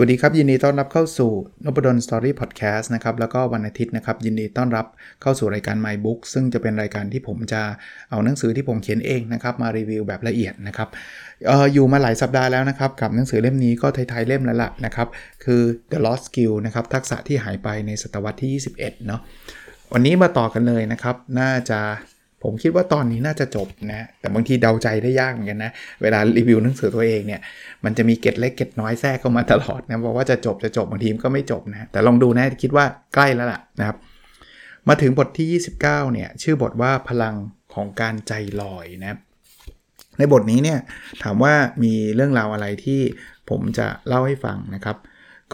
วัสดีครับ ยินดีต้อนรับเข้าสู่นบดลสตอรี่พอดแคสต์นะครับแล้วก็วันอาทิตย์นะครับยินดีต้อนรับเข้าสู่รายการ My Book ซึ่งจะเป็นรายการที่ผมจะเอาหนังสือที่ผมเขียนเองนะครับมารีวิวแบบละเอียดนะครับอออยู่มาหลายสัปดาห์แล้วนะครับกับหนังสือเล่มนี้ก็ท้ายๆเล่มแล้วล่ะนะครับคือ The Lost Skill นะครับทักษะที่หายไปในศตวรรษที่ 21 เนาะวันนี้มาต่อกันเลยนะครับ น่าจะ ผมคิดว่าตอนนี้น่าจะจบนะ แต่บางทีเดาใจได้ยากเหมือนกันนะ เวลารีวิวหนังสือตัวเองเนี่ย มันจะมีเก็ดเล็กเก็ดน้อยแทรกเข้ามาตลอดนะบอกว่าจะจบจะจบบางทีมก็ไม่จบนะ แต่ลองดูนะคิดว่าใกล้แล้วล่ะนะครับ มาถึงบทที่ 29 เนี่ย ชื่อบทว่าพลังของการใจลอยนะในบทนี้เนี่ยถามว่ามีเรื่องราวอะไรที่ผมจะเล่าให้ฟังนะครับ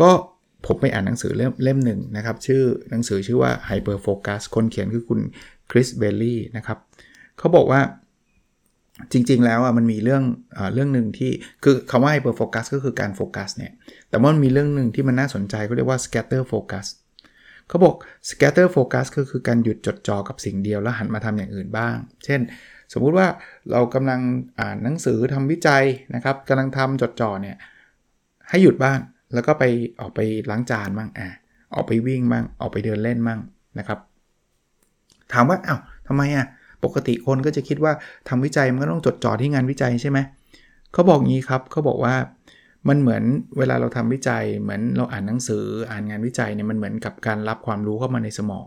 ก็ผมไปอ่านหนังสือเล่มเล่มหนึ่งนะครับ ชื่อหนังสือชื่อว่า Hyper Focus คนเขียนคือคุณ คริสเบลลี่นะครับเขาบอกว่าจริงๆ แล้วอะมันมีเรื่องอเรื่องหนึ่งที่คือคำว่า Hyper Focus ก็คือการโฟกัสเนี่ยแต่ว่ามันมีเรื่องหนึ่งที่มันน่าสนใจเขาเรียกว่า Scatter Focus เขาบอก Scatter Focus ก็คือการหยุดจดจ่อกับสิ่งเดียวแล้วหันมาทำอย่างอื่นบ้าง เช่น สมมุติว่าเรากำลังอ่านหนังสือทำวิจัยนะครับกำลังทำจดจ่อเนี่ยให้หยุดบ้างแล้วก็ไปออกไปล้างจานบ้างอะออกไปวิ่งบ้างออกไปเดินเล่นบ้างนะครับ ถามว่าอา้าวทำไมอะปกติคนก็จะคิดว่าทำวิจัยมันก็ต้องจดจ่อที่งานวิจัยใช่ไหมเขาบอกงี้ครับเขาบอกว่ามันเหมือนเวลาเราทำวิจัย เหมือนเราอ่านหนังสืออ่านงานวิจัยเนี่ยมันเหมือนกับการรับความรู้เข้ามาในสมอง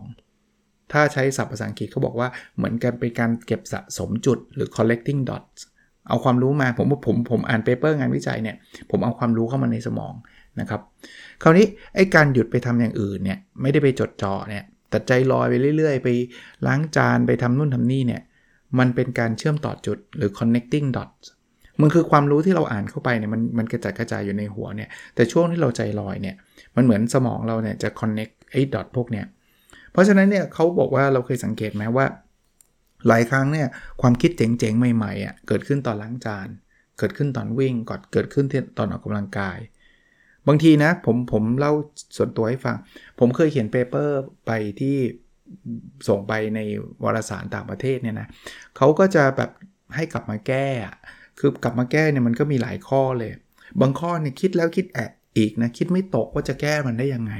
ถ้าใช้ศัพท์ภาษาอังกฤษเขาบอกว่าเหมือนกันเป็นการเก็บสะสมจุดหรือ collecting dots เอาความรู้มาผมผมผมอ่าน paper งานวิจัยเนี่ยผมเอาความรู้เข้ามาในสมองนะครับ คราวนี้ไอ้การหยุดไปทำอย่างอื่นเนี่ยไม่ได้ไปจดจ่อเนี่ย แต่ใจลอยไปเรื่อย ๆ ไปล้างจานไปทำนู่นทำนี่เนี่ย มันเป็นการเชื่อมต่อจุดหรือ connecting dots มันคือความรู้ที่เราอ่านเข้าไปเนี่ยมันมันกระจายกระจายอยู่ในหัวเนี่ย แต่ช่วงที่เราใจลอยเนี่ย มันเหมือนสมองเราเนี่ยจะ connect ไอ้ dot พวกเนี่ย เพราะฉะนั้นเนี่ยเขาบอกว่าเราเคยสังเกตไหมว่า หลายครั้งเนี่ยความคิดเจ๋งๆ ใหม่ๆอะเกิดขึ้นตอนล้างจาน เกิดขึ้นตอนวิ่งก่อนเกิดขึ้นตอนออกกำลังกาย บางทีนะผมผมเล่าส่วนตัวให้ฟัง ผมเคยเขียนเปเปอร์ไปที่ส่งไปในวารสารต่างประเทศเนี่ยนะเขาก็จะแบบให้กลับมาแก้ คือกลับมาแก้เนี่ยมันก็มีหลายข้อเลย บางข้อเนี่ยคิดแล้วคิดแอะอีกนะคิดไม่ตกว่าจะแก้มันได้ยังไง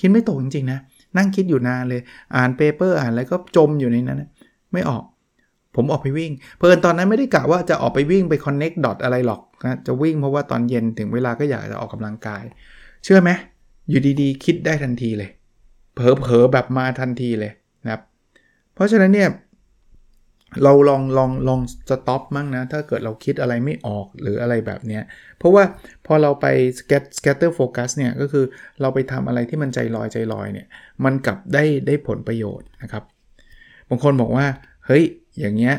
คิดไม่ตกจริงๆนะนั่งคิดอยู่นานเลยอ่าน paper อ่านอะไรก็จมอยู่ในนั้นไม่ออก ผมออกไปวิ่ง เพลินตอนนั้นไม่ได้กะว่าจะออกไปวิ่งไป connect dot อะไรหรอกนะจะวิ่งเพราะว่าตอนเย็นถึงเวลาก็อยากจะออกกำลังกาย เชื่อไหมอยู่ดีๆ คิดได้ทันทีเลย เผลอๆแบบมาทันทีเลยนะครับ เพราะฉะนั้นเนี่ยเราลองลองลองสต็อปมั่งนะ ถ้าเกิดเราคิดอะไรไม่ออกหรืออะไรแบบเนี้ยเพราะว่าพอเราไป scatter focus เนี่ยก็คือเราไปทำอะไรที่มันใจลอยใจลอยเนี่ยมันกลับได้ได้ผลประโยชน์นะครับบางคนบอกว่าเฮ้ย อย่างเงี้ย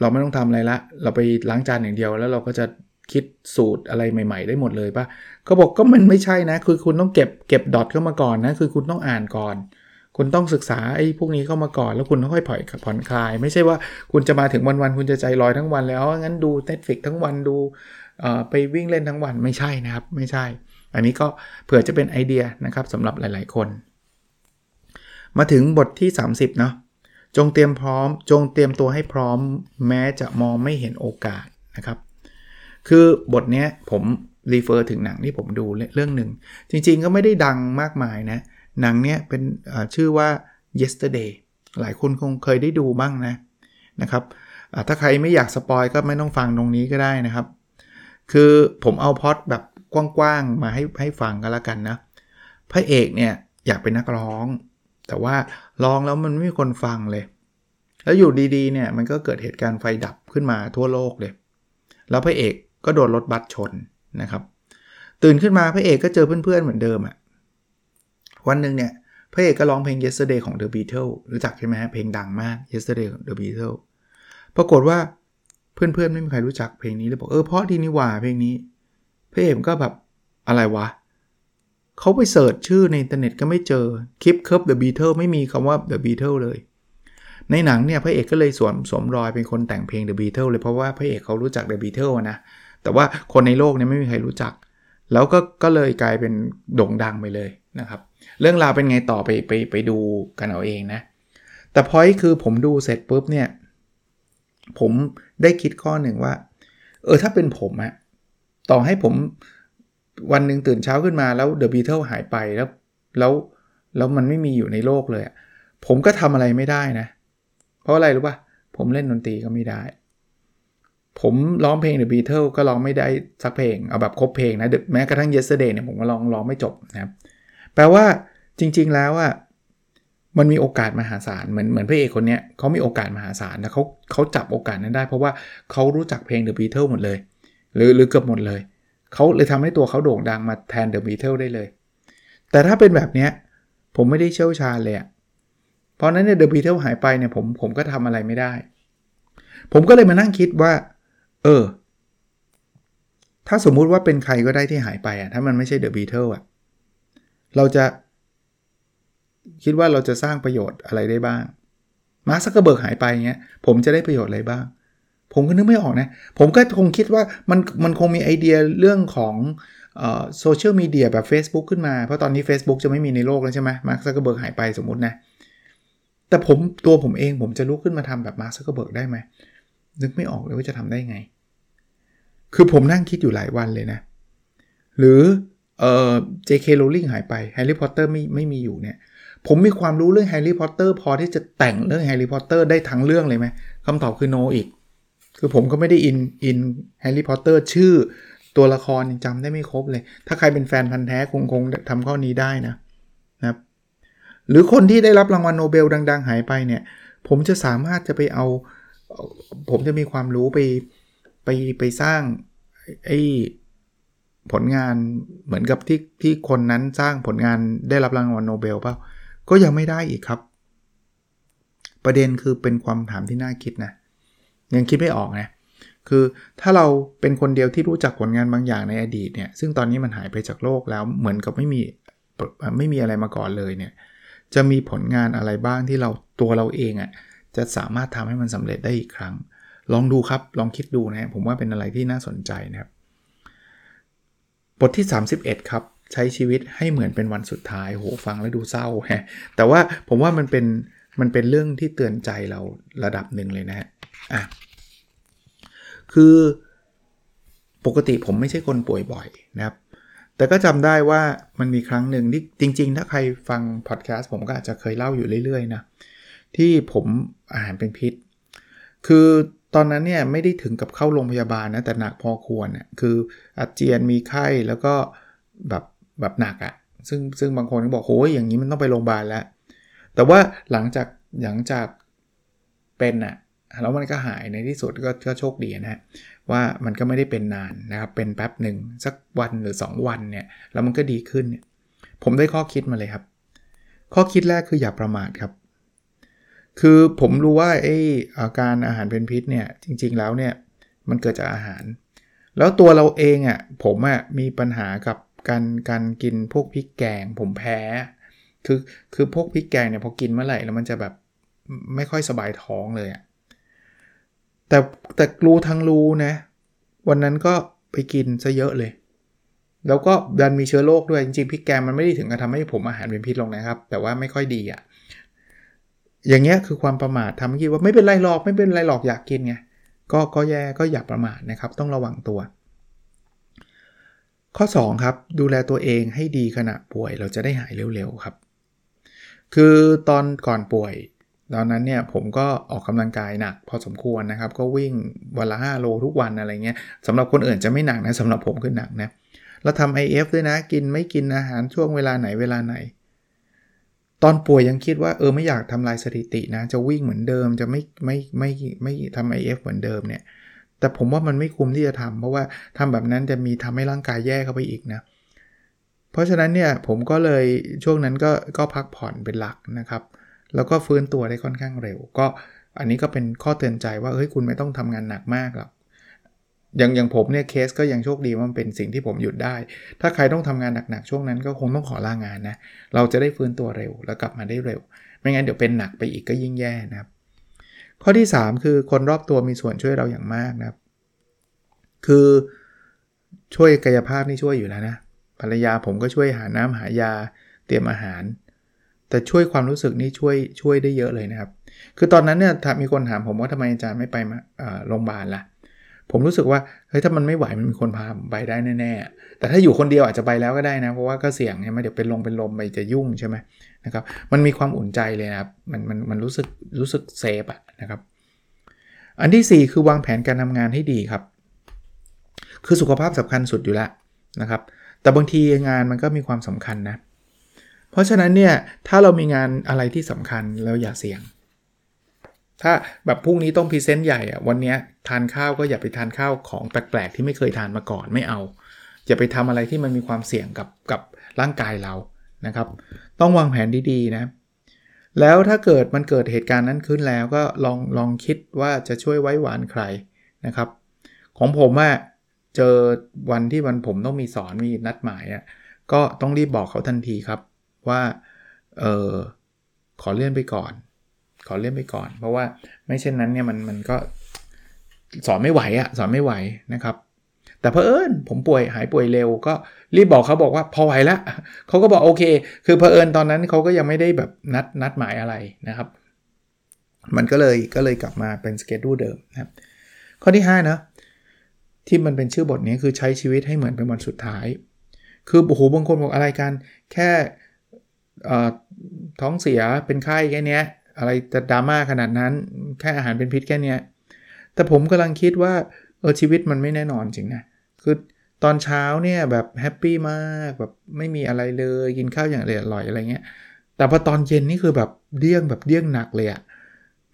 เราไม่ต้องทำอะไรละ เราไปล้างจานอย่างเดียวแล้วเราก็จะคิดสูตรอะไรใหม่ ๆ ได้หมดเลยปะเขาบอกก็มันไม่ใช่นะ คือคุณต้องเก็บเก็บดอทเข้ามาก่อนนะ คือคุณต้องอ่านก่อน คุณต้องศึกษาไอ้พวกนี้เข้ามาก่อน แล้วคุณค่อยผ่อนผ่อนคลาย ไม่ใช่ว่าคุณจะมาถึงวันๆคุณจะใจลอยทั้งวันแล้วงั้นดู Netflix ทั้งวันดูไปวิ่งเล่นทั้งวันไม่ใช่นะครับ ไม่ใช่ อันนี้ก็เผื่อจะเป็นไอเดียนะครับสำหรับหลาย ๆ คน มาถึงบทที่ 30 เนาะ จงเตรียมพร้อม จงเตรียมตัวให้พร้อม แม้จะมองไม่เห็นโอกาสนะครับ คือบทนี้ผม refer ถึงหนังที่ผมดูเรื่องหนึ่ง จริงๆก็ไม่ได้ดังมากมายนะ หนังเนี้ยเป็นชื่อว่า Yesterday หลายคนคงเคยได้ดูบ้างนะนะครับถ้าใครไม่อยาก spoil ก็ไม่ต้องฟังตรงนี้ก็ได้นะครับ คือผมเอาพล็อตแบบกว้างๆมาให้ให้ฟังกันละกันนะพระเอกเนี่ยอยากเป็นนักร้อง แต่ว่าร้องแล้วมันไม่มีคนฟังเลย แล้วอยู่ดีๆเนี่ยมันก็เกิดเหตุการณ์ไฟดับขึ้นมาทั่วโลกเลย แล้วพระเอกก็โดนรถบัสชนนะครับ ตื่นขึ้นมาพระเอกก็เจอเพื่อนๆเหมือนเดิมอะวันหนึ่งเนี่ยพระเอกก็ร้องเพลง yesterday ของ The Beatles รู้จักใช่ไหมเพลงดังมาก yesterday ของ The Beatles ปรากฏว่าเพื่อนๆไม่มีใครรู้จักเพลงนี้เลยบอกเออเพราะดีนี่ว่าเพลงนี้พระเอกก็แบบอะไรวะ เขาไป search ชื่อในอินเทอร์เน็ตก็ไม่เจอคลิปเคิร์ฟ The Beatles ไม่มีคำว่า The Beatles เลย ในหนังเนี่ยพระเอกก็เลยสวมสวมรอยเป็นคนแต่งเพลง The Beatles เลยเพราะว่าพระเอกเขารู้จัก The Beatles นะแต่ว่าคนในโลกเนี่ยไม่มีใครรู้จัก แล้วก็ก็เลยกลายเป็นโด่งดังไปเลยนะครับเรื่องราวเป็นไงต่อไปไปไปดูกันเอาเองนะ แต่พอยคือผมดูเสร็จปุ๊บเนี่ย ผมได้คิดข้อหนึ่งว่า เออถ้าเป็นผมอะต่อให้ผม วันหนึ่งตื่นเช้าขึ้นมาแล้วเดอะบีเทิลหายไปแล้วแล้วแล้วมันไม่มีอยู่ในโลกเลยผมก็ทำอะไรไม่ได้นะ เพราะอะไรรู้ป่ะ ผมเล่นดนตรีก็ไม่ได้ ผมร้องเพลง The Beatles ก็ร้องไม่ได้สักเพลง เอาแบบครบเพลงนะแม้กระทั่ง Yesterday เนี่ยผมก็ร้องร้องไม่จบนะครับ แปลว่าจริง ๆ แล้วอะมันมีโอกาสมหาศาลเหมือนเหมือนพระเอกคนเนี้ยเขามีโอกาสมหาศาลแล้วเขาเขาจับโอกาสนั้นได้ เพราะว่าเขารู้จักเพลง The Beatles หมดเลย หรือหรือเกือบหมดเลย เขาเลยทำให้ตัวเขาโด่งดังมาแทน The Beatles ได้เลย แต่ถ้าเป็นแบบเนี้ยผมไม่ได้เชี่ยวชาญเลยอะเพราะนั้นเนี่ยเดอะบีเทิลหายไปเนี่ยผมผมก็ทำอะไรไม่ได้ ผมก็เลยมานั่งคิดว่า เออ ถ้าสมมุติว่าเป็นใครก็ได้ที่หายไปอะถ้ามันไม่ใช่เดอะบีเทิลอะเราจะ คิดว่าเราจะสร้างประโยชน์อะไรได้บ้างมาร์คซักเกอร์เบิร์กหายไปเงี้ยผมจะได้ประโยชน์อะไรบ้าง ผมก็นึกไม่ออกนะ ผมก็คงคิดว่ามันมันคงมีไอเดียเรื่องของโซเชียลมีเดียแบบ Facebook ขึ้นมา เพราะตอนนี้ Facebook จะไม่มีในโลกแล้วใช่ไหมมาร์คซักเกอร์เบิร์กหายไปสมมตินะ แต่ผมตัวผมเองผมจะลุกขึ้นมาทำแบบมาร์คซักเกอร์เบิร์กได้ไหม นึกไม่ออกเลยว่าจะทำได้ไง คือผมนั่งคิดอยู่หลายวันเลยนะ หรือเอ่อ J.K. Rowling หายไปแฮร์รี่พอตเตอร์ไม่ไม่มีอยู่เนี่ย ผมมีความรู้เรื่องแฮร์รี่พอตเตอร์พอที่จะแต่งเรื่องแฮร์รี่พอตเตอร์ได้ทั้งเรื่องเลยไหมคำตอบคือ no อีก คือผมก็ไม่ได้อินอินแฮร์รี่พอตเตอร์ชื่อตัวละครยังจำได้ไม่ครบเลย ถ้าใครเป็นแฟนพันธุ์แท้คงคงทำข้อนี้ได้นะนะครับ หรือคนที่ได้รับรางวัลโนเบลดัง ๆ หายไปเนี่ย ผมจะสามารถจะไปเอา ผมจะมีความรู้ไปไปไปสร้างไอ้ผลงานเหมือนกับที่ที่คนนั้นสร้างผลงานได้รับรางวัลโนเบลเปล่าก็ยังไม่ได้อีกครับ ประเด็นคือเป็นความถามที่น่าคิดนะ ยังคิดไม่ออกนะคือถ้าเราเป็นคนเดียวที่รู้จักผลงานบางอย่างในอดีตเนี่ยซึ่งตอนนี้มันหายไปจากโลกแล้วเหมือนกับไม่มีไม่มีอะไรมาก่อนเลยเนี่ยจะมีผลงานอะไรบ้างที่เราตัวเราเองอะ่ะจะสามารถทำให้มันสำเร็จได้อีกครั้ง ลองดูครับลองคิดดูนะผมว่าเป็นอะไรที่น่าสนใจนะครับบทที่ 31 ครับ ใช้ชีวิตให้เหมือนเป็นวันสุดท้ายโหฟังแล้วดูเศร้าฮะแต่ว่าผมว่ามันเป็นมันเป็นเรื่องที่เตือนใจเราระดับหนึ่งเลยนะฮะ อะคือปกติผมไม่ใช่คนป่วยบ่อยนะครับ แต่ก็จำได้ว่ามันมีครั้งหนึ่งที่จริง ๆ ถ้าใครฟังพอดแคสต์ผมก็อาจจะเคยเล่าอยู่เรื่อยๆนะที่ผมอาหารเป็นพิษ คือตอนนั้นเนี่ยไม่ได้ถึงกับเข้าโรงพยาบาลนะแต่หนักพอควรนี่ยคืออาเจียนมีไข้แล้วก็แบบแบบหนักอะ่ะซึ่งซึ่งบางคนก็บอกโอ้ยอย่างนี้มันต้องไปโรงพยาบาลแล้ว แต่ว่าหลังจากหลังจากเป็นอะ่ะ แล้วมันก็หายในที่สุดก็ก็โชคดีนะว่ามันก็ไม่ได้เป็นนานนะครับ เป็นแป๊บหนึ่งสักวันหรือ 2 วันเนี่ยแล้วมันก็ดีขึ้นเนี่ยผมได้ข้อคิดมาเลยครับ ข้อคิดแรกคืออย่าประมาทครับ คือผมรู้ว่าไอ้อาการอาหารเป็นพิษเนี่ยจริงๆแล้วเนี่ยมันเกิดจากอาหาร แล้วตัวเราเองอะ่ะผมอะ่ะมีปัญหากับการการกินพวกพริกแกง ผมแพ้ คือคือพวกพริกแกงเนี่ยพอกินเมื่อไหร่แล้วมันจะแบบไม่ค่อยสบายท้องเลยอะ่ะ แต่แต่รู้ทั้งรู้นะ วันนั้นก็ไปกินซะเยอะเลย แล้วก็ดันมีเชื้อโรคด้วย จริงๆพริกแกงมันไม่ได้ถึงกับทำให้ผมอาหารเป็นพิษลงนะครับ แต่ว่าไม่ค่อยดีอะ่ะ อย่างเงี้ยคือความประมาททำให้คิดว่าไม่เป็นไรหรอกไม่เป็นไรหรอกอยากกินไง ก็ก็แย่ก็อย่าประมาทนะครับ ต้องระวังตัว ข้อ 2 ครับ ดูแลตัวเองให้ดีขณะป่วยเราจะได้หายเร็วๆครับ คือตอนก่อนป่วย ตอนนั้นเนี่ยผมก็ออกกำลังกายหนักพอสมควรนะครับ ก็วิ่งวันละ5โลทุกวันอะไรเงี้ยสำหรับคนอื่นจะไม่หนักนะสำหรับผมคือหนักนะแล้วทำ IF ด้วยนะ กินไม่กินอาหารช่วงเวลาไหนเวลาไหน ตอนป่วยยังคิดว่าเออไม่อยากทำลายสถิตินะ จะวิ่งเหมือนเดิมจะไม่ไม่ไม่ไม่ทำ IF เหมือนเดิมเนี่ย แต่ผมว่ามันไม่คุ้มที่จะทำเพราะว่าทำแบบนั้นจะมีทำให้ร่างกายแย่เข้าไปอีกนะเพราะฉะนั้นเนี่ยผมก็เลยช่วงนั้นก็ก็พักผ่อนเป็นหลักนะครับ แล้วก็ฟื้นตัวได้ค่อนข้างเร็ว ก็อันนี้ก็เป็นข้อเตือนใจว่าเฮ้ยคุณไม่ต้องทำงานหนักมากหรอกอย่างอย่างผมเนี่ยเคสก็ยังโชคดีว่ามันเป็นสิ่งที่ผมหยุดได้ ถ้าใครต้องทำงานหนักๆช่วงนั้นก็คงต้องขอลางานนะ เราจะได้ฟื้นตัวเร็วแล้วกลับมาได้เร็ว ไม่งั้นเดี๋ยวเป็นหนักไปอีกก็ยิ่งแย่นะครับ ข้อที่ 3 คือคนรอบตัวมีส่วนช่วยเราอย่างมากนะครับ คือช่วยกายภาพนี่ช่วยอยู่แล้วนะภรรยาผมก็ช่วยหาน้ำหายาเตรียมอาหาร แต่ช่วยความรู้สึกนี่ช่วยช่วยได้เยอะเลยนะครับ คือตอนนั้นเนี่ยมีคนถามผมว่าทำไมอาจารย์ไม่ไปมาโรงพยาบาลล่ะ ผมรู้สึกว่าเฮ้ยถ้ามันไม่ไหวมันมีคนพาไปได้แน่ๆ แต่ถ้าอยู่คนเดียวอาจจะไปแล้วก็ได้นะเพราะว่าก็เสี่ยงใช่ไหมเดี๋ยวเป็นลงเป็นลมไปจะยุ่งใช่ไหมนะครับ มันมีความอุ่นใจเลยนะครับ มันมันมันรู้สึกรู้สึกเซฟอะนะครับ อันที่ 4 คือวางแผนการทำงานให้ดีครับ คือสุขภาพสำคัญสุดอยู่แล้วนะครับ แต่บางทีงานมันก็มีความสำคัญนะเเพราะฉะนั้นเนี่ยถ้าเรามีงานอะไรที่สำคัญเราอย่าเสี่ยง ถ้าแบบพรุ่งนี้ต้องพรีเซนต์ใหญ่อะวันนี้ทานข้าวก็อย่าไปทานข้าวของแปลกๆที่ไม่เคยทานมาก่อนไม่เอา อย่าไปทำอะไรที่มันมีความเสี่ยงกับกับร่างกายเรานะครับ ต้องวางแผนดีๆนะแล้วถ้าเกิดมันเกิดเหตุการณ์นั้นขึ้นแล้วก็ลองลองคิดว่าจะช่วยไว้หวานใครนะครับ ของผมอะเจอวันที่วันผมต้องมีสอนมีนัดหมายอะก็ต้องรีบบอกเขาทันทีครับ ว่าเออขอเลื่อนไปก่อน ขอเลื่อนไปก่อน เพราะว่าไม่เช่นนั้นเนี่ยมันมันก็สอนไม่ไหวอะสอนไม่ไหวนะครับ แต่เพอเอิญผมป่วยหายป่วยเร็วก็รีบบอกเขาบอกว่าพอไหวแล้วเขาก็บอกโอเค คือเพอเอิญตอนนั้นเขาก็ยังไม่ได้แบบนัดนัดหมายอะไรนะครับ มันก็เลยก็เลยกลับมาเป็นสเกจดูเดิมนะครับ ข้อที่5นะที่มันเป็นชื่อบทนี้คือใช้ชีวิตให้เหมือนเป็นวันสุดท้าย คือโอ้โหบางคนบอกอะไรกัน แค่ ท้องเสียเป็นไข้แค่นี้อะไรจะดราม่าขนาดนั้นแค่อาหารเป็นพิษแค่นี้แต่ผมกำลังคิดว่าเออชีวิตมันไม่แน่นอนจริงนะคือตอนเช้าเนี่ยแบบ happy มากแบบไม่มีอะไรเลยกินข้าวอย่างอร่อยอะไรเงี้ยแต่พอตอนเย็นนี่คือแบบเดี้ยงแบบเดี้ยงหนักเลยอะ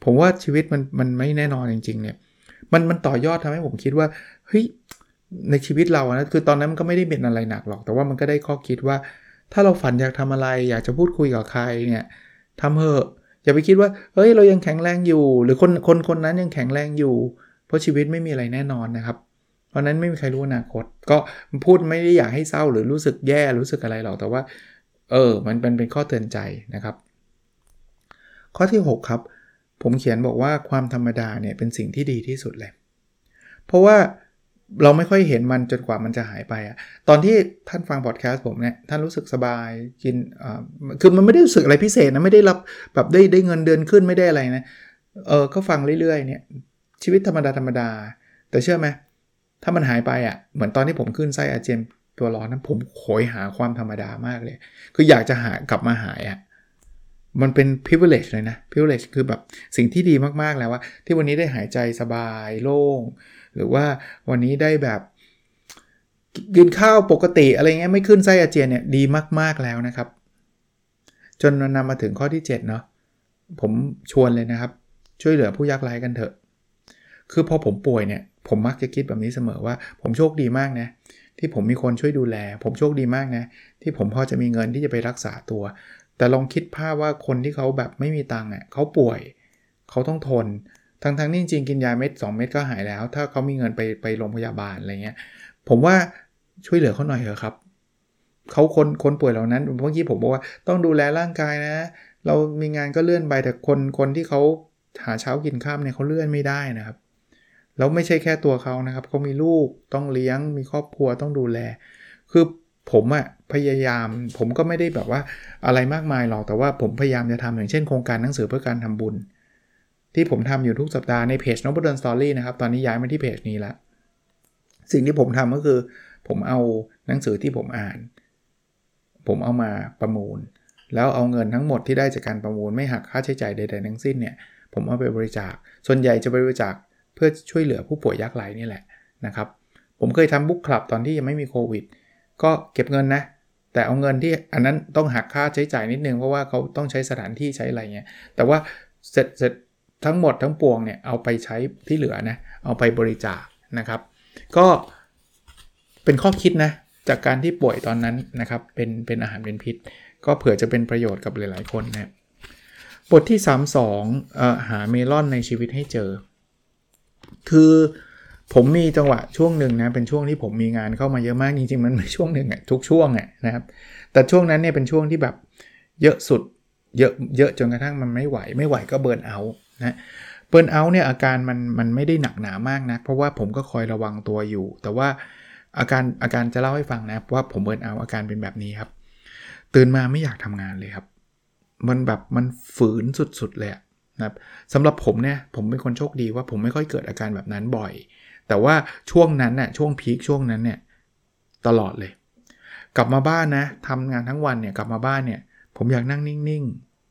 ผมว่าชีวิตมันมันไม่แน่นอนจริง ๆ เนี่ยมันมันต่อยอดทำให้ผมคิดว่าเฮ้ยในชีวิตเรานะคือตอนนั้นมันก็ไม่ได้เป็นอะไรหนักหรอก แต่ว่ามันก็ได้ข้อคิดว่า ถ้าเราฝันอยากทำอะไร อยากจะพูดคุยกับใครเนี่ยทำเถอะอย่าไปคิดว่าเฮ้ยเรายังแข็งแรงอยู่ หรือคนคนคนนั้นยังแข็งแรงอยู่ เพราะชีวิตไม่มีอะไรแน่นอนนะครับ เพราะนั้นไม่มีใครรู้อนาคต ก็พูดไม่ได้อยากให้เศร้าหรือรู้สึกแย่รู้สึกอะไรหรอกแต่ว่า เออมันเป็นเป็นข้อเตือนใจนะครับ ข้อที่ 6 ครับ ผมเขียนบอกว่าความธรรมดาเนี่ยเป็นสิ่งที่ดีที่สุดเลย เพราะว่า เราไม่ค่อยเห็นมันจนกว่ามันจะหายไปอะตอนที่ท่านฟังพอดแคสต์ผมเนี่ยท่านรู้สึกสบายกินอ่าคือมันไม่ได้รู้สึกอะไรพิเศษนะ ไม่ได้รับแบบได้ได้เงินเดือนขึ้นไม่ได้อะไรนะเออก็ฟังเรื่อยๆเนี่ยชีวิตธรรมดาธรรมดา แต่เชื่อไหมถ้ามันหายไปอะ่ะเหมือนตอนที่ผมขึ้นไส้อาเจียนตัวร้อนนั้นผมโหยหาความธรรมดามากเลย คืออยากจะหากลับมาหายอะ่ะ มันเป็น privilege เลยนะ privilege คือแบบสิ่งที่ดีมากๆแล้วว่า ที่วันนี้ได้หายใจสบายโล่ง หรือว่าวันนี้ได้แบบกินข้าวปกติอะไรเงี้ยไม่ขึ้นไส้อาเจียนเนี่ยดีมากๆแล้วนะครับ จนนำมาถึงข้อที่ 7 เนาะผมชวนเลยนะครับ ช่วยเหลือผู้ยากไร้กันเถอะ คือพอผมป่วยเนี่ย ผมมักจะคิดแบบนี้เสมอว่า ผมโชคดีมากนะที่ผมมีคนช่วยดูแล ผมโชคดีมากนะ ที่ผมพอจะมีเงินที่จะไปรักษาตัว แต่ลองคิดภาพว่าคนที่เขาแบบไม่มีตังค์อะเขาป่วยเขาต้องทน ทั้งทั้งนี่จริงกินยาเม็ด 2 เม็ดก็หายแล้ว ถ้าเขามีเงินไปไปโรงพยาบาลอะไรเงี้ย ผมว่าช่วยเหลือเขาหน่อยเถอะครับ เขาคนคนป่วยเหล่านั้นเมื่อกี้ผมบอกว่าต้องดูแลร่างกายนะ เรามีงานก็เลื่อนไปแต่คนคนที่เขาหาเช้ากินข้ามเนี่ยเขาเลื่อนไม่ได้นะครับ แล้วไม่ใช่แค่ตัวเขานะครับเขามีลูกต้องเลี้ยง มีครอบครัวต้องดูแล คือ ผมอะพยายามผมก็ไม่ได้แบบว่าอะไรมากมายหรอกแต่ว่าผมพยายามจะทำอย่างเช่นโครงการหนังสือเพื่อการทำบุญ ที่ผมทำอยู่ทุกสัปดาห์ในเพจ n o b l e n Story นะครับตอนนี้ย้ายมาที่เพจนี้ล้วสิ่งที่ผมทำก็คือ ผมเอาหนังสือที่ผมอ่าน ผมเอามาประมูล แล้วเอาเงินทั้งหมดที่ได้จากการประมูลไม่หักค่าใช้จ่ายใดๆทั้งสิ้นเนี่ยผมเอาไปบริจาค ส่วนใหญ่จะบริจาคเพื่อช่วยเหลือผู้ป่วยยากไร้นี่แหละนะครับผมเคยทำบุ๊กคลับตอนที่ยังไม่มีโควิด ก็เก็บเงินนะ แต่เอาเงินที่อันนั้นต้องหักค่าใช้จ่ายนิดนึง เพราะว่าเขาต้องใช้สถานที่ใช้อะไรเงี้ย แต่ว่าเสร็จเสร็จทั้งหมดทั้งปวงเนี่ยเอาไปใช้ที่เหลือนะ เอาไปบริจาคนะครับ ก็เป็นข้อคิดนะจากการที่ป่วยตอนนั้นนะครับ เป็นเป็นอาหารเป็นพิษ ก็เผื่อจะเป็นประโยชน์กับหลาย ๆ คนนะบทที่ 32เอ่อหาเมลอนในชีวิตให้เจอ คือ ผมมีจังหวะช่วงหนึ่งนะเป็นช่วงที่ผมมีงานเข้ามาเยอะมากจริงๆมันไม่ช่วงหนึ่งอะทุกช่วงอะนะครับ แต่ช่วงนั้นเนี่ยเป็นช่วงที่แบบเยอะสุดเยอะเยอะจนกระทั่งมันไม่ไหว ไม่ไหวก็เบิร์นเอานะเบิร์นเอาเนี่ยอาการมันมันไม่ได้หนักหนามากนะเพราะว่าผมก็คอยระวังตัวอยู่ แต่ว่าอาการอาการจะเล่าให้ฟังนะว่าผมเบิร์นเอาอาการเป็นแบบนี้ครับ ตื่นมาไม่อยากทำงานเลยครับ มันแบบมันฝืนสุดๆเลยนะครับสำหรับผมเนี่ยผมเป็นคนโชคดีว่าผมไม่ค่อยเกิดอาการแบบนั้นบ่อย แต่ว่าช่วงนั้นน่ยช่วงพีคช่วงนั้นเนี่ยตลอดเลย กลับมาบ้านนะทำงานทั้งวันเนี่ยกลับมาบ้านเนี่ย ผมอยากนั่งนิ่ง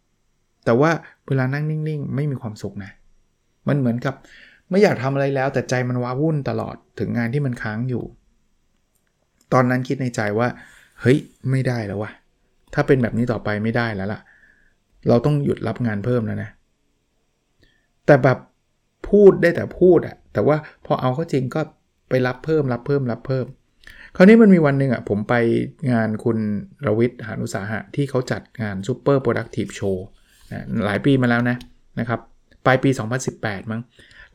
ๆ แต่ว่าเวลานั่งนิ่งๆ ไม่มีความสุขนะ มันเหมือนกับไม่อยากทำอะไรแล้ว แต่ใจมันว้าวุ่นตลอดถึงงานที่มันค้างอยู่ ตอนนั้นคิดในใจว่า เฮ้ยไม่ได้แล้ววะถ้าเป็นแบบนี้ต่อไปไม่ได้แล้วล่ะ เราต้องหยุดรับงานเพิ่มแล้วนะ แต่แบบพูดได้แต่พูดอะ แต่ว่าพอเอาเข้าจริงก็ไปรับเพิ่มรับเพิ่มรับเพิ่ม คราวนี้มันมีวันหนึ่งอะผมไปงานคุณรวิทย์หานุสาหะที่เขาจัดงาน Super Productive Show นะหลายปีมาแล้วนะนะครับปลายปี 2018 มั้ง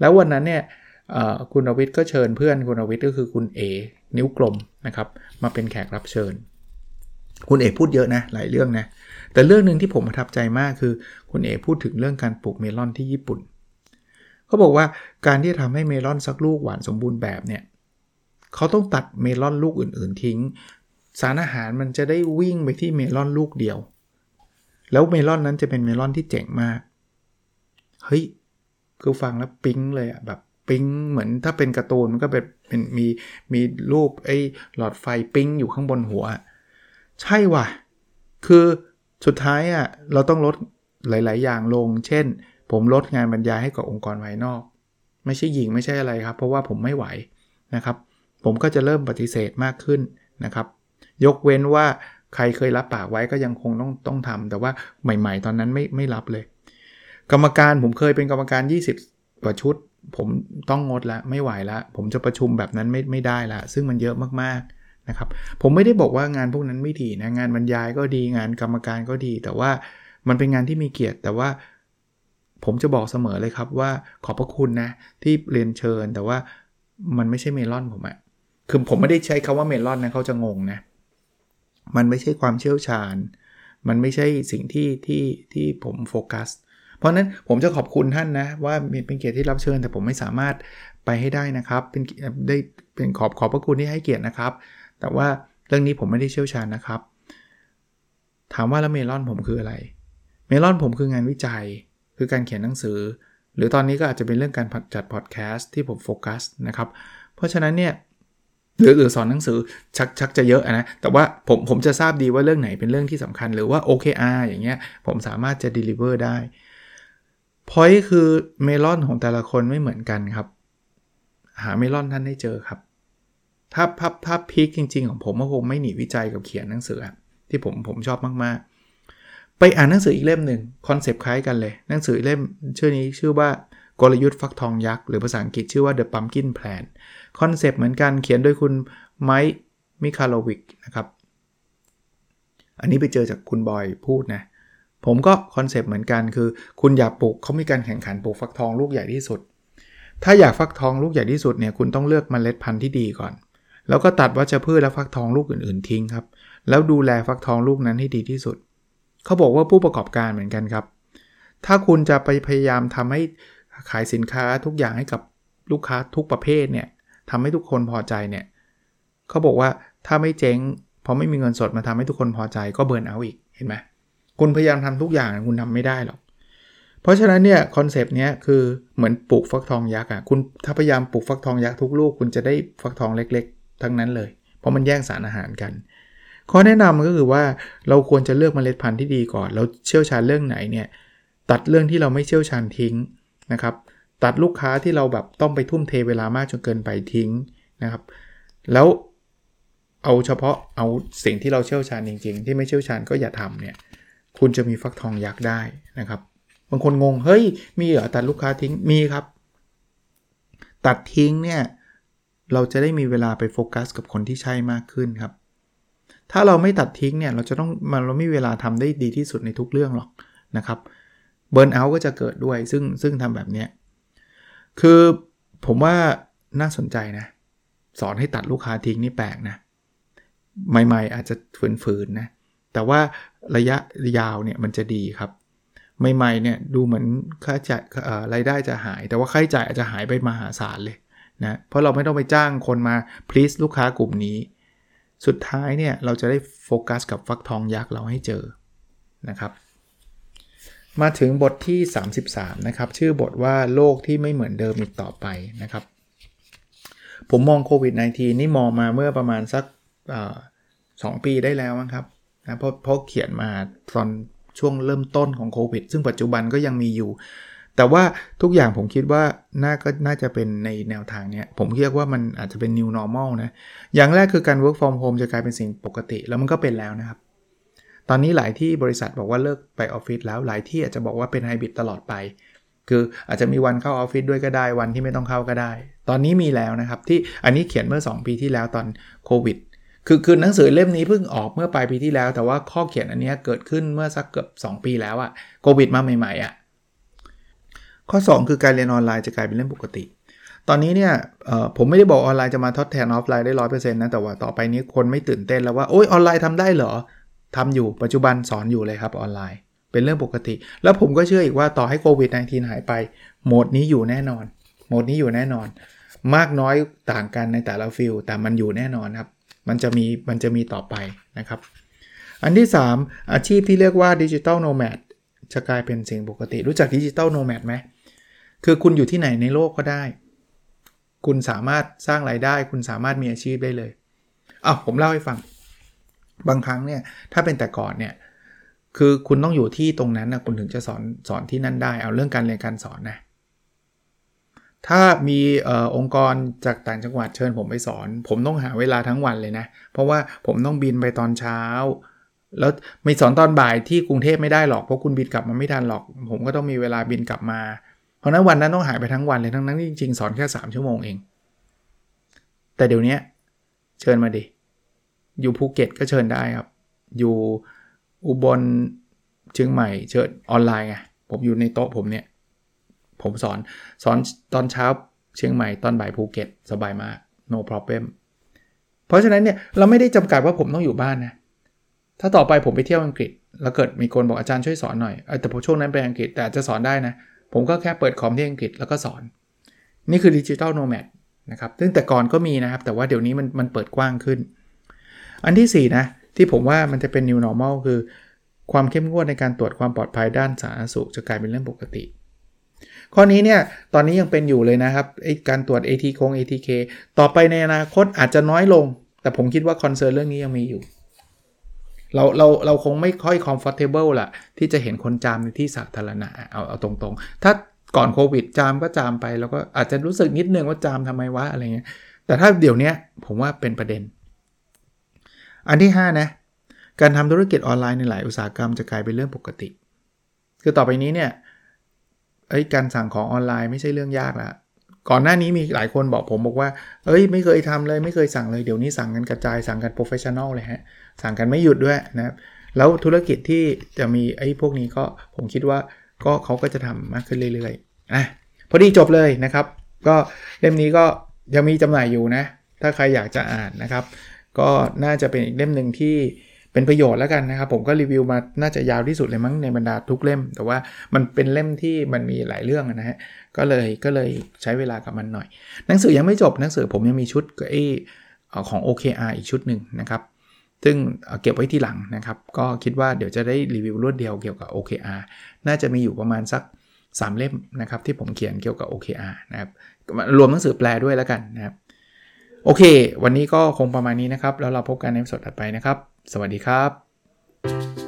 แล้ววันนั้นเนี่ยคุณรวิทย์ก็เชิญเพื่อนคุณรวิทย์ก็คือคุณเอนิ้วกลมนะครับมาเป็นแขกรับเชิญ คุณเอพูดเยอะนะหลายเรื่องนะแต่เรื่องหนึ่งที่ผมประทับใจมากคือ คุณเอพูดถึงเรื่องการปลูกเมลอนที่ญี่ปุ่น เขาบอกว่าการที่ทำให้เมลอนสักลูกหวานสมบูรณ์แบบเนี่ยเขาต้องตัดเมลอนลูกอื่นๆทิ้ง สารอาหารมันจะได้วิ่งไปที่เมลอนลูกเดียว แล้วเมลอนนั้นจะเป็นเมลอนที่เจ๋งมาก เฮ้ยคือฟังแล้วปิ๊งเลยอะแบบปิ๊งเหมือนถ้าเป็นการ์ตูนมันก็เป็นเป็นมีมีรูปไอ้หลอดไฟปิ๊งอยู่ข้างบนหัว ใช่ว่ะ คือสุดท้ายอะเราต้องลดหลาย ๆ อย่างลง เช่น ผมลดงานบรรยายให้กับองค์กรภายนอก ไม่ใช่หญิงไม่ใช่อะไรครับ เพราะว่าผมไม่ไหวนะครับ ผมก็จะเริ่มปฏิเสธมากขึ้นนะครับ ยกเว้นว่าใครเคยรับปากไว้ก็ยังคงต้องต้องทำแต่ว่าใหม่ ๆ ตอนนั้นไม่ไม่รับเลย กรรมการผมเคยเป็นกรรมการ 20 กว่าชุด ผมต้องงดละไม่ไหวละ ผมจะประชุมแบบนั้นไม่ไม่ได้ละ ซึ่งมันเยอะมากๆนะครับ ผมไม่ได้บอกว่างานพวกนั้นไม่ดีนะงานบรรยายก็ดีงานกรรมการก็ดี แต่ว่ามันเป็นงานที่มีเกียรติแต่ว่า ผมจะบอกเสมอเลยครับว่าขอบพระคุณนะที่เรียนเชิญ แต่ว่ามันไม่ใช่เมลอนผมอะคือผมไม่ได้ใช้คาว่าเมลอนนะเขาจะงงนะ มันไม่ใช่ความเชี่ยวชาญ มันไม่ใช่สิ่งที่ที่ที่ผมโฟกัส เพราะนั้นผมจะขอบคุณท่านนะ ว่าเป็นเกียรติที่รับเชิญ แต่ผมไม่สามารถไปให้ได้นะครับ เป็นได้เป็นขอบขอบพระคุณที่ให้เกียรตินะครับ แต่ว่าเรื่องนี้ผมไม่ได้เชี่ยวชาญนะครับ ถามว่าแล้วเมลอนผมคืออะไร เมลอนผมคืองานวิจัย คือการเขียนหนังสือ หรือตอนนี้ก็อาจจะเป็นเรื่องการจัดพอดแคสต์ที่ผมโฟกัสนะครับ เพราะฉะนั้นเนี่ยหรือหรือสอนหนังสือชักชักจะเยอะนะ แต่ว่าผมผมจะทราบดีว่าเรื่องไหนเป็นเรื่องที่สำคัญ หรือว่า OKR อย่างเงี้ยผมสามารถจะ deliver ได้พอยคือเมลอนของแต่ละคนไม่เหมือนกันครับ หาเมลอนท่านให้เจอครับ ถ้าภาพภาพ peak จริง ๆ ของผมก็คงไม่หนีวิจัยกับเขียนหนังสือที่ผมผมชอบมาก ไปอ่านหนังสืออีกเล่มหนึ่ง concept คล้ายกันเลย หนังสือเล่มชื่อนี้ชื่อว่ากลยุทธ์ฟักทองยักษ์ หรือภาษาอังกฤษชื่อว่า The Pumpkin Plan concept เหมือนกันเขียนโดยคุณไมค์มิคาโลวิกนะครับ อันนี้ไปเจอจากคุณบอยพูดนะ ผมก็คอนเซปต์เหมือนกันคือ คุณอยากปลูกเขามีการแข่งขันปลูกฟักทองลูกใหญ่ที่สุด ถ้าอยากฟักทองลูกใหญ่ที่สุดเนี่ยคุณต้องเลือกมเมล็ดพันธุ์ที่ดีก่อน แล้วก็ตัดวัชพืชและฟักทองลูกอื่น ๆ ทิ้งครับ แล้วดูแลฟักทองลูกนั้นให้ดีที่สุด เขาบอกว่าผู้ประกอบการเหมือนกันครับ ถ้าคุณจะไปพยายามทำให้ขายสินค้าทุกอย่างให้กับลูกค้าทุกประเภทเนี่ยทำให้ทุกคนพอใจเนี่ยเขาบอกว่าถ้าไม่เจ๊งพอไม่มีเงินสดมาทำให้ทุกคนพอใจก็เบิร์นเอาอีกเห็นไหมคุณพยายามทำทุกอย่างคุณทำไม่ได้หรอกเพราะฉะนั้นเนี่ยคอนเซปต์เนี้ยคือเหมือนปลูกฟักทองยักษ์อะคุณถ้าพยายามปลูกฟักทองยักษ์ทุกลูกคุณจะได้ฟักทองเล็ก ๆ ทั้งนั้นเลย เพราะมันแย่งสารอาหารกัน ข้อแนะนำก็คือว่าเราควรจะเลือกเมล็ดพันธุ์ที่ดีก่อน เราเชี่ยวชาญเรื่องไหนเนี่ยตัดเรื่องที่เราไม่เชี่ยวชาญทิ้งนะครับ ตัดลูกค้าที่เราแบบต้องไปทุ่มเทเวลามากจนเกินไปทิ้งนะครับ แล้วเอาเฉพาะเอาสิ่งที่เราเชี่ยวชาญจริง ๆ ที่ไม่เชี่ยวชาญก็อย่าทำเนี่ยคุณจะมีฟักทองยักษ์ได้นะครับบางคนงงเฮ้ยมีเหรอตัดลูกค้าทิ้งมีครับ ตัดทิ้งเนี่ยเราจะได้มีเวลาไปโฟกัสกับคนที่ใช่มากขึ้นครับ ถ้าเราไม่ตัดทิ้งเนี่ยเราจะต้องมันเราไม่มีเวลาทำได้ดีที่สุดในทุกเรื่องหรอกนะครับเบิร์นเอาท์ก็จะเกิดด้วยซึ่งซึ่งทำแบบเนี้ยคือผมว่าน่าสนใจนะ สอนให้ตัดลูกค้าทิ้งนี่แปลกนะ ใหม่ๆ อาจจะฝืนๆนะ แต่ว่าระยะยาวเนี่ยมันจะดีครับ ใหม่ๆเนี่ยดูเหมือนค่าจ่ายรายได้จะหาย แต่ว่าค่าใช้จ่ายอาจจะหายไปมหาศาลเลยนะ เพราะเราไม่ต้องไปจ้างคนมา please ลูกค้ากลุ่มนี้ สุดท้ายเนี่ยเราจะได้โฟกัสกับฟักทองยักษ์เราให้เจอนะครับ มาถึงบทที่ 33 นะครับ ชื่อบทว่าโลกที่ไม่เหมือนเดิมอีกต่อไปนะครับ ผมมองโควิด -19 นี่มองมาเมื่อประมาณสักสองปีได้แล้วครับนะเพราะเพราะเขียนมาตอนช่วงเริ่มต้นของโควิด ซึ่งปัจจุบันก็ยังมีอยู่ แต่ว่าทุกอย่างผมคิดว่าน่าก็น่าจะเป็นในแนวทางเนี้ผมเรียกว่ามันอาจจะเป็น new normal นะ อย่างแรกคือการ work from home จะกลายเป็นสิ่งปกติ แล้วมันก็เป็นแล้วนะครับ ตอนนี้หลายที่บริษัทบอกว่าเลิกไปออฟฟิศแล้วหลายที่อาจจะบอกว่าเป็นไฮบริดตลอดไป คืออาจจะมีวันเข้าออฟฟิศด้วยก็ได้วันที่ไม่ต้องเข้าก็ได้ ตอนนี้มีแล้วนะครับที่อันนี้เขียนเมื่อ 2 ปีที่แล้วตอนโควิดคือคือหนังสือเล่มนี้เพิ่งออกเมื่อปลายปีที่แล้ว แต่ว่าข้อเขียนอันนี้เกิดขึ้นเมื่อสักเกือบ2 ปีแล้วอะโควิดมาใหม่ๆอะ ข้อ 2 คือการเรียนออนไลน์จะกลายเป็นเรื่องปกติ ตอนนี้เนี่ยผมไม่ได้บอกออนไลน์จะมาทดแทนออฟไลน์ได้ร้อยเปอร์เซ็นต์นะแต่ว่าต่อไปนี้คนไม่ตื่นเต้นแล้วว่าโอ้ยออนไลน์ทำได้เหรอทำอยู่ปัจจุบันสอนอยู่เลยครับออนไลน์ เป็นเรื่องปกติ แล้วผมก็เชื่ออีกว่าต่อให้โควิด -19 หายไปโหมดนี้อยู่แน่นอนโหมดนี้อยู่แน่นอน มากน้อยต่างกันในแต่ละ field แต่มันอยู่แน่นอนครับมันจะมีมันจะมีต่อไปนะครับ อันที่ 3 อาชีพที่เรียกว่า digital nomad จะกลายเป็นสิ่งปกติ รู้จัก digital nomad ไหม คือคุณอยู่ที่ไหนในโลกก็ได้ คุณสามารถสร้างรายได้ คุณสามารถมีอาชีพได้เลยอ้าวผมเล่าให้ฟัง บางครั้งเนี่ยถ้าเป็นแต่ก่อนเนี่ยคือคุณต้องอยู่ที่ตรงนั้นนะคุณถึงจะสอนสอนที่นั่นได้ เอาเรื่องการเรียนการสอนนะถ้ามีอองค์กรจากต่างจังหวัดเชิญผมไปสอน ผมต้องหาเวลาทั้งวันเลยนะ เพราะว่าผมต้องบินไปตอนเช้า แล้วไม่สอนตอนบ่ายที่กรุงเทพไม่ได้หรอกเพราะคุณบินกลับมาไม่ทันหรอก ผมก็ต้องมีเวลาบินกลับมา ราะนั้นวันนั้นต้องหายไปทั้งวันเลยทั้งนั้นจริงๆสอนแค่ 3 ชั่วโมงเอง แต่เดี๋ยวนี้เชิญมาดิ อยู่ภูเก็ตก็เชิญได้ครับ อยู่อุบลเชียงใหม่เชิญออนไลน์ไงผมอยู่ในโต๊ะผมเนี่ย ผมสอนสอนตอนเช้าเชียงใหม่ตอนบ่ายภูเก็ตสบายมาก no problem เพราะฉะนั้นเนี่ยเราไม่ได้จำกัดว่าผมต้องอยู่บ้านนะถ้าต่อไปผมไปเที่ยวอังกฤษ แล้วเกิดมีคนบอกอาจารย์ช่วยสอนหน่อยแต่ผมช่วงนั้นไปอังกฤษแต่จะสอนได้นะ ผมก็แค่เปิดคอมที่อังกฤษแล้วก็สอน นี่คือดิจิทัลโนแมดนะครับซึ่งแต่ก่อนก็มีนะครับ แต่ว่าเดี๋ยวนี้มันมันเปิดกว้างขึ้น อันที่ 4 นะ ที่ผมว่ามันจะเป็น new normal คือ ความเข้มงวดในการตรวจความปลอดภัยด้านสาธารณสุขจะกลายเป็นเรื่องปกติ ข้อนี้เนี่ย ตอนนี้ยังเป็นอยู่เลยนะครับไอการตรวจ AT โคง ATK ต่อไปในอนาคตอาจจะน้อยลง แต่ผมคิดว่าคอนเซิร์นเรื่องนี้ยังมีอยู่ เราเราเราคงไม่ค่อย comfortable ละที่จะเห็นคนจามในที่สาธารณะเอาเอาตรงๆ ถ้าก่อนโควิดจามก็จามไป แล้วก็อาจจะรู้สึกนิดนึงว่าจามทำไมวะอะไรเงี้ยแต่ถ้าเดี๋ยวนี้ผมว่าเป็นประเด็น อันที่ 5 นะ การทำธุรกิจออนไลน์ในหลายอุตสาหกรรมจะกลายเป็นเรื่องปกติ คือต่อไปนี้เนี่ยเอ้การสั่งของออนไลน์ไม่ใช่เรื่องยากละ ก่อนหน้านี้มีหลายคนบอกผมบอกว่า เอ้ย ไม่เคยทำเลยไม่เคยสั่งเลยเดี๋ยวนี้สั่งกันกระจายสั่งกัน professional เลยฮะ สั่งกันไม่หยุดด้วยนะครับแล้วธุรกิจที่จะมีไอ้พวกนี้ก็ผมคิดว่าก็เขาก็จะทำมากขึ้นเรื่อยๆอะพอดีจบเลยนะครับ ก็เล่มนี้ก็ยังมีจำหน่ายอยู่นะ ถ้าใครอยากจะอ่านนะครับ ก็น่าจะเป็นอีกเล่มหนึ่งที่เป็นประโยชน์แล้วกันนะครับ ผมก็รีวิวมาน่าจะยาวที่สุดเลยมั้งในบรรดาทุกเล่ม แต่ว่ามันเป็นเล่มที่มันมีหลายเรื่องนะฮะ ก็เลยก็เลยใช้เวลากับมันหน่อย หนังสือยังไม่จบหนังสือผมยังมีชุดไอ้ของ OKR อีกชุดหนึ่งนะครับ ซึ่งเก็บไว้ที่หลังนะครับ ก็คิดว่าเดี๋ยวจะได้รีวิวรวดเดียวเกี่ยวกับ OKR น่าจะมีอยู่ประมาณสัก 3 เล่มนะครับที่ผมเขียนเกี่ยวกับ OKR นะครับรวมหนังสือแปลด้วยแล้วกันนะครับ โอเค วันนี้ก็คงประมาณนี้นะครับ แล้วเราพบกันในสดถัดไปนะครับ สวัสดีครับ